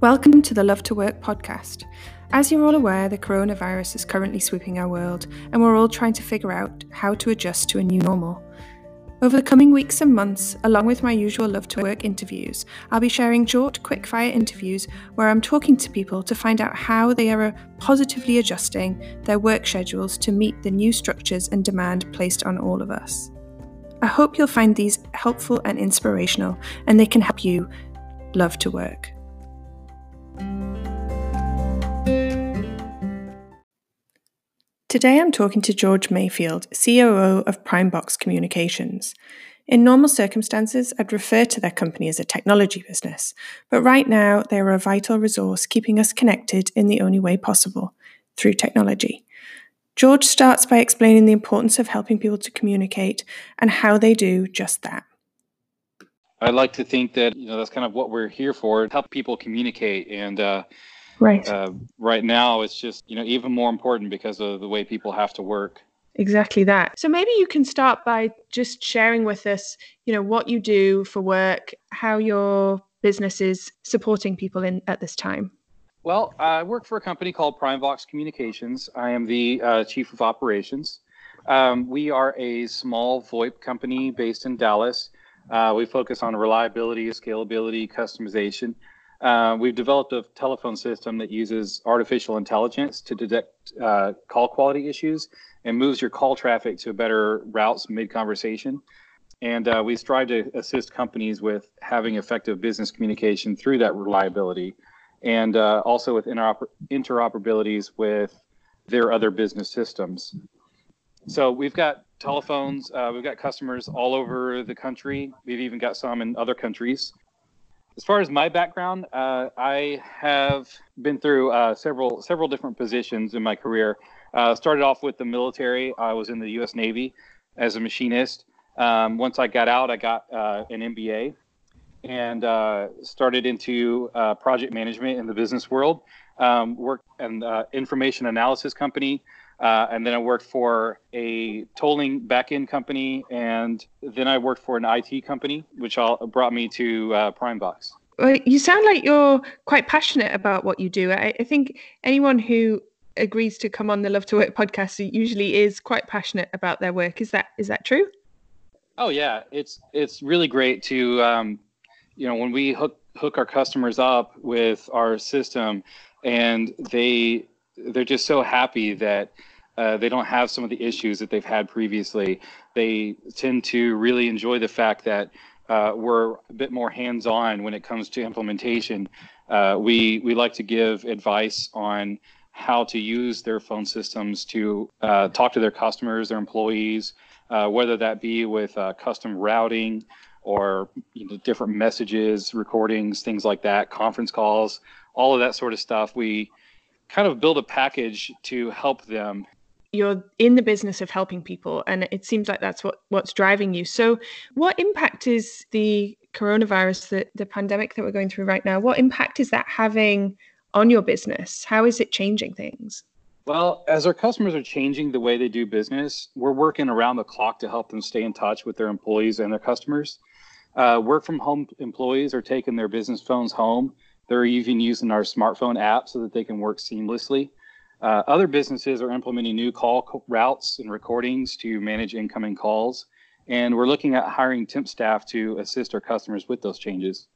Welcome to the Love to Work podcast. As you're all aware, the coronavirus is currently sweeping our world, and we're all trying to figure out how to adjust to a new normal. Over the coming weeks and months, along with my usual Love to Work interviews, I'll be sharing short, quick-fire interviews where I'm talking to people to find out how they are positively adjusting their work schedules to meet the new structures and demand placed on all of us. I hope you'll find these helpful and inspirational, and they can help you love to work. Today I'm talking to George Mayfield, COO of Primevox Communications. In normal circumstances, I'd refer to their company as a technology business, but right now they are a vital resource keeping us connected in the only way possible through technology. George starts by explaining the importance of helping people to communicate and how they do just that. I like to think that you know that's kind of what we're here for: help people communicate and uh, Right. Uh, right now, it's just you know even more important because of the way people have to work. Exactly that. So maybe you can start by just sharing with us, you know, what you do for work, how your business is supporting people in at this time. Well, I work for a company called Primevox Communications. I am the uh, chief of operations. Um, we are a small VoIP company based in Dallas. Uh, we focus on reliability, scalability, customization. Uh, we've developed a telephone system that uses artificial intelligence to detect uh, call quality issues and moves your call traffic to better routes mid conversation. And uh, we strive to assist companies with having effective business communication through that reliability and uh, also with interoper- interoperabilities with their other business systems. So we've got telephones, uh, we've got customers all over the country. We've even got some in other countries as far as my background, uh, I have been through uh, several several different positions in my career. Uh, started off with the military. I was in the U.S. Navy as a machinist. Um, once I got out, I got uh, an MBA and uh, started into uh, project management in the business world. Um, worked in information analysis company. Uh, and then I worked for a tolling backend company, and then I worked for an IT company, which all brought me to uh, Primevox. Well, you sound like you're quite passionate about what you do. I, I, think anyone who agrees to come on the Love to Work podcast usually is quite passionate about their work. Is that is that true? Oh yeah, it's it's really great to um, you know when we hook hook our customers up with our system, and they they're just so happy that uh, they don't have some of the issues that they've had previously. They tend to really enjoy the fact that uh, we're a bit more hands-on when it comes to implementation. Uh, we we like to give advice on how to use their phone systems to uh, talk to their customers, their employees, uh, whether that be with uh, custom routing or you know, different messages, recordings, things like that, conference calls, all of that sort of stuff. We kind of build a package to help them you're in the business of helping people and it seems like that's what what's driving you. So what impact is the coronavirus the, the pandemic that we're going through right now what impact is that having on your business? How is it changing things? Well as our customers are changing the way they do business we're working around the clock to help them stay in touch with their employees and their customers. Uh, work from home employees are taking their business phones home. They're even using our smartphone app so that they can work seamlessly. Uh, other businesses are implementing new call routes and recordings to manage incoming calls. And we're looking at hiring temp staff to assist our customers with those changes.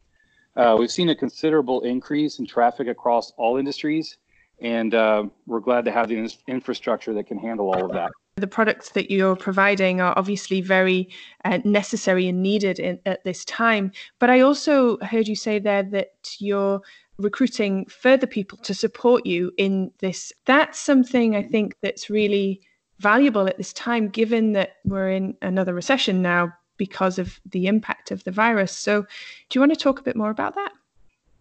Uh, we've seen a considerable increase in traffic across all industries, and uh, we're glad to have the in- infrastructure that can handle all of that. The products that you're providing are obviously very uh, necessary and needed in, at this time. But I also heard you say there that you're recruiting further people to support you in this. That's something I think that's really valuable at this time, given that we're in another recession now because of the impact of the virus. So, do you want to talk a bit more about that?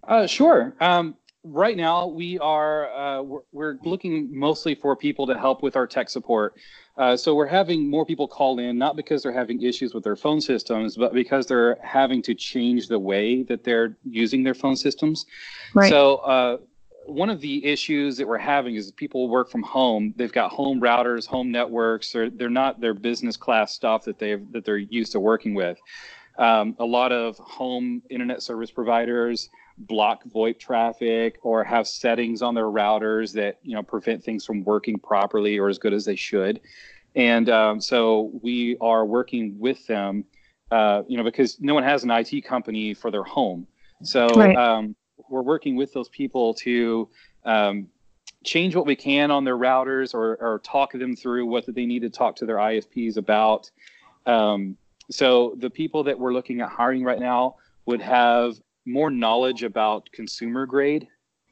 Uh, sure. Um, right now, we are uh, we're, we're, looking mostly for people to help with our tech support. Uh, so we're having more people call in, not because they're having issues with their phone systems, but because they're having to change the way that they're using their phone systems. Right. So uh, one of the issues that we're having is people work from home. They've got home routers, home networks. They're, they're not their business class stuff that they that they're used to working with. Um, a lot of home internet service providers block VoIP traffic or have settings on their routers that you know prevent things from working properly or as good as they should. And um, so we are working with them, uh, you know, because no one has an IT company for their home. So right. um, we're working with those people to um, change what we can on their routers or, or talk them through what they need to talk to their ISPs about. Um, so the people that we're looking at hiring right now would have more knowledge about consumer grade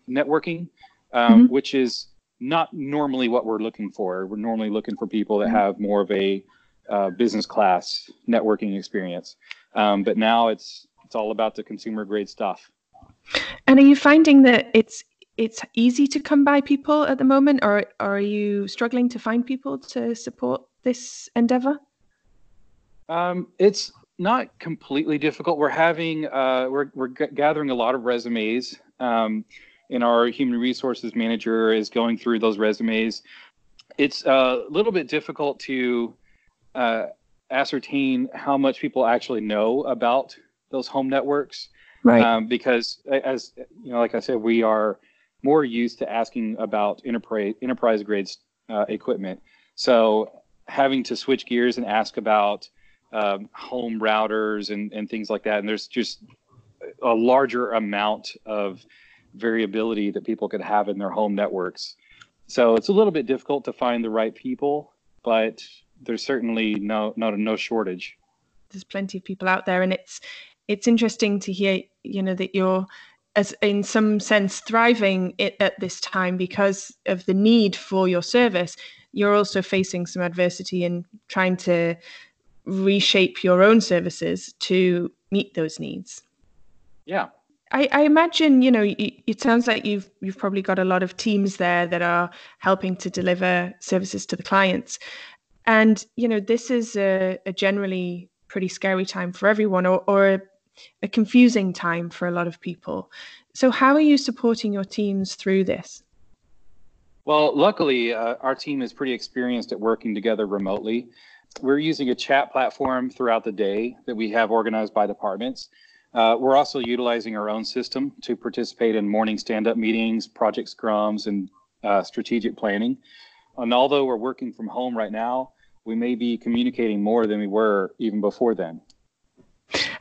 networking, um, mm-hmm. which is not normally what we're looking for. We're normally looking for people that mm-hmm. have more of a uh, business class networking experience. Um, but now it's it's all about the consumer grade stuff. And are you finding that it's it's easy to come by people at the moment, or, or are you struggling to find people to support this endeavor? Um, it's not completely difficult. We're having uh, we're we're g- gathering a lot of resumes, um, and our human resources manager is going through those resumes. It's a little bit difficult to uh, ascertain how much people actually know about those home networks, right? Um, because as you know, like I said, we are more used to asking about enterprise enterprise grade uh, equipment. So having to switch gears and ask about um, home routers and, and things like that. And there's just a larger amount of variability that people could have in their home networks. So it's a little bit difficult to find the right people, but there's certainly no no no shortage. There's plenty of people out there, and it's it's interesting to hear you know that you're as in some sense thriving at this time because of the need for your service. You're also facing some adversity in trying to reshape your own services to meet those needs. Yeah. I, I imagine, you know, it sounds like you've you've probably got a lot of teams there that are helping to deliver services to the clients. And, you know, this is a, a generally pretty scary time for everyone or, or a, a confusing time for a lot of people. So, how are you supporting your teams through this? Well, luckily, uh, our team is pretty experienced at working together remotely we're using a chat platform throughout the day that we have organized by departments. Uh, we're also utilizing our own system to participate in morning stand-up meetings, project scrums, and uh, strategic planning. And although we're working from home right now, we may be communicating more than we were even before then.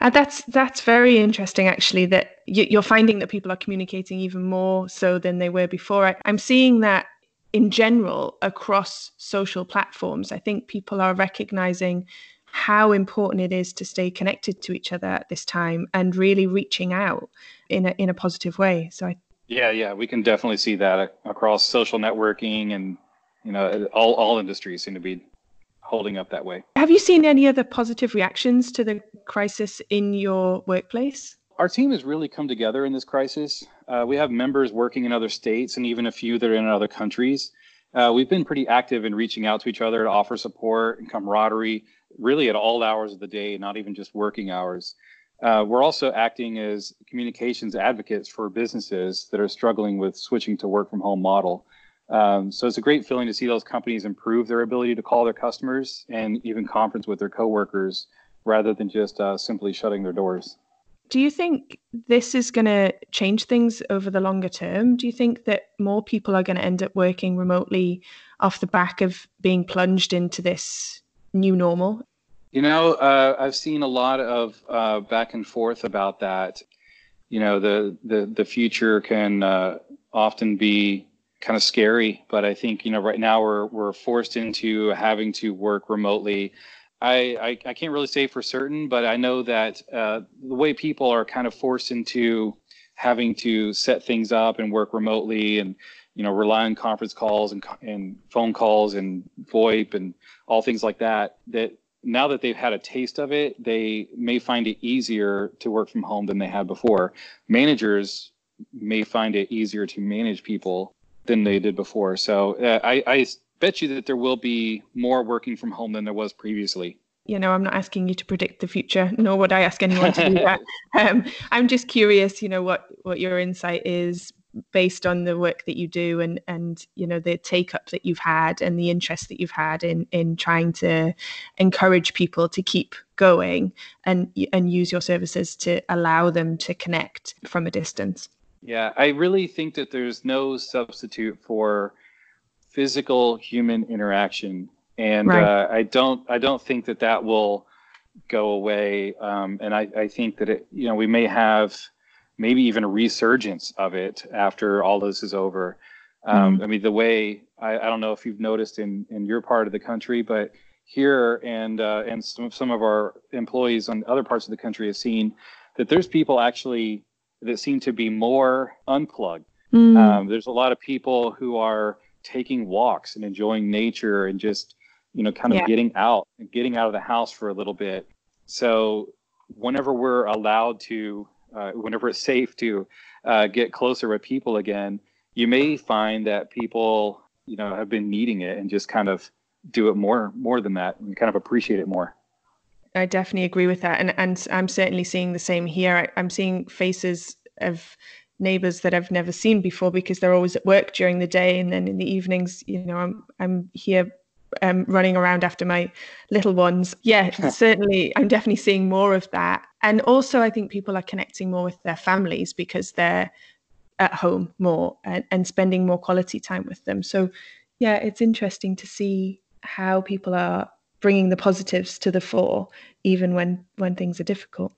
And that's that's very interesting, actually. That you're finding that people are communicating even more so than they were before. I'm seeing that in general across social platforms. I think people are recognizing how important it is to stay connected to each other at this time and really reaching out in a in a positive way. So I yeah, yeah, we can definitely see that across social networking and you know all all industries seem to be holding up that way. Have you seen any other positive reactions to the crisis in your workplace? Our team has really come together in this crisis. Uh, we have members working in other states and even a few that are in other countries. Uh, we've been pretty active in reaching out to each other to offer support and camaraderie, really at all hours of the day, not even just working hours. Uh, we're also acting as communications advocates for businesses that are struggling with switching to work from home model. Um, so it's a great feeling to see those companies improve their ability to call their customers and even conference with their coworkers rather than just uh, simply shutting their doors. Do you think this is going to change things over the longer term? Do you think that more people are going to end up working remotely off the back of being plunged into this new normal? You know, uh, I've seen a lot of uh, back and forth about that. You know, the the the future can uh, often be kind of scary, but I think you know right now we're we're forced into having to work remotely I, I, I can't really say for certain, but I know that uh, the way people are kind of forced into having to set things up and work remotely and you know rely on conference calls and and phone calls and VoIP and all things like that. That now that they've had a taste of it, they may find it easier to work from home than they had before. Managers may find it easier to manage people than they did before. So uh, I, I bet you that there will be more working from home than there was previously. You know, I'm not asking you to predict the future, nor would I ask anyone to do that. Um, I'm just curious, you know, what what your insight is based on the work that you do and and you know the take up that you've had and the interest that you've had in in trying to encourage people to keep going and and use your services to allow them to connect from a distance yeah i really think that there's no substitute for physical human interaction and right. uh, i don't i don't think that that will go away um, and I, I think that it you know we may have maybe even a resurgence of it after all this is over. Um, mm-hmm. I mean, the way I, I, don't know if you've noticed in in your part of the country, but here and uh, and some some of our employees on other parts of the country have seen that there's people actually that seem to be more unplugged. Mm-hmm. Um, there's a lot of people who are taking walks and enjoying nature and just you know kind of yeah. getting out and getting out of the house for a little bit. So whenever we're allowed to uh, whenever it's safe to uh, get closer with people again, you may find that people, you know, have been needing it and just kind of do it more more than that and kind of appreciate it more. I definitely agree with that, and and I'm certainly seeing the same here. I, I'm seeing faces of neighbors that I've never seen before because they're always at work during the day, and then in the evenings, you know, I'm I'm here um, running around after my little ones. Yeah, certainly, I'm definitely seeing more of that. And also, I think people are connecting more with their families because they're at home more and, and spending more quality time with them. So, yeah, it's interesting to see how people are bringing the positives to the fore, even when when things are difficult.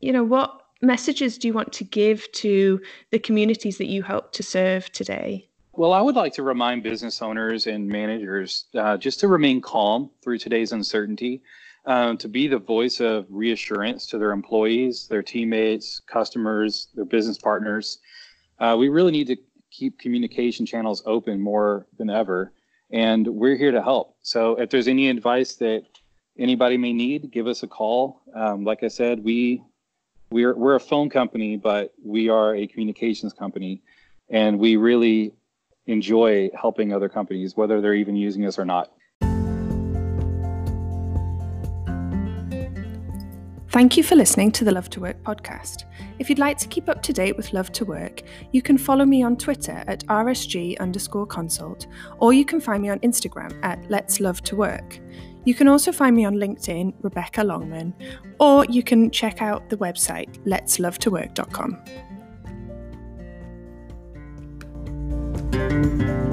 You know, what messages do you want to give to the communities that you help to serve today? Well, I would like to remind business owners and managers uh, just to remain calm through today's uncertainty, um, to be the voice of reassurance to their employees, their teammates, customers, their business partners. Uh, we really need to keep communication channels open more than ever, and we're here to help. So, if there's any advice that anybody may need, give us a call. Um, like I said, we we're we're a phone company, but we are a communications company, and we really enjoy helping other companies, whether they're even using us or not. Thank you for listening to the Love to Work podcast. If you'd like to keep up to date with Love to Work, you can follow me on Twitter at RSG underscore consult, or you can find me on Instagram at Let's Love to Work. You can also find me on LinkedIn, Rebecca Longman, or you can check out the website let'slovetowork.com.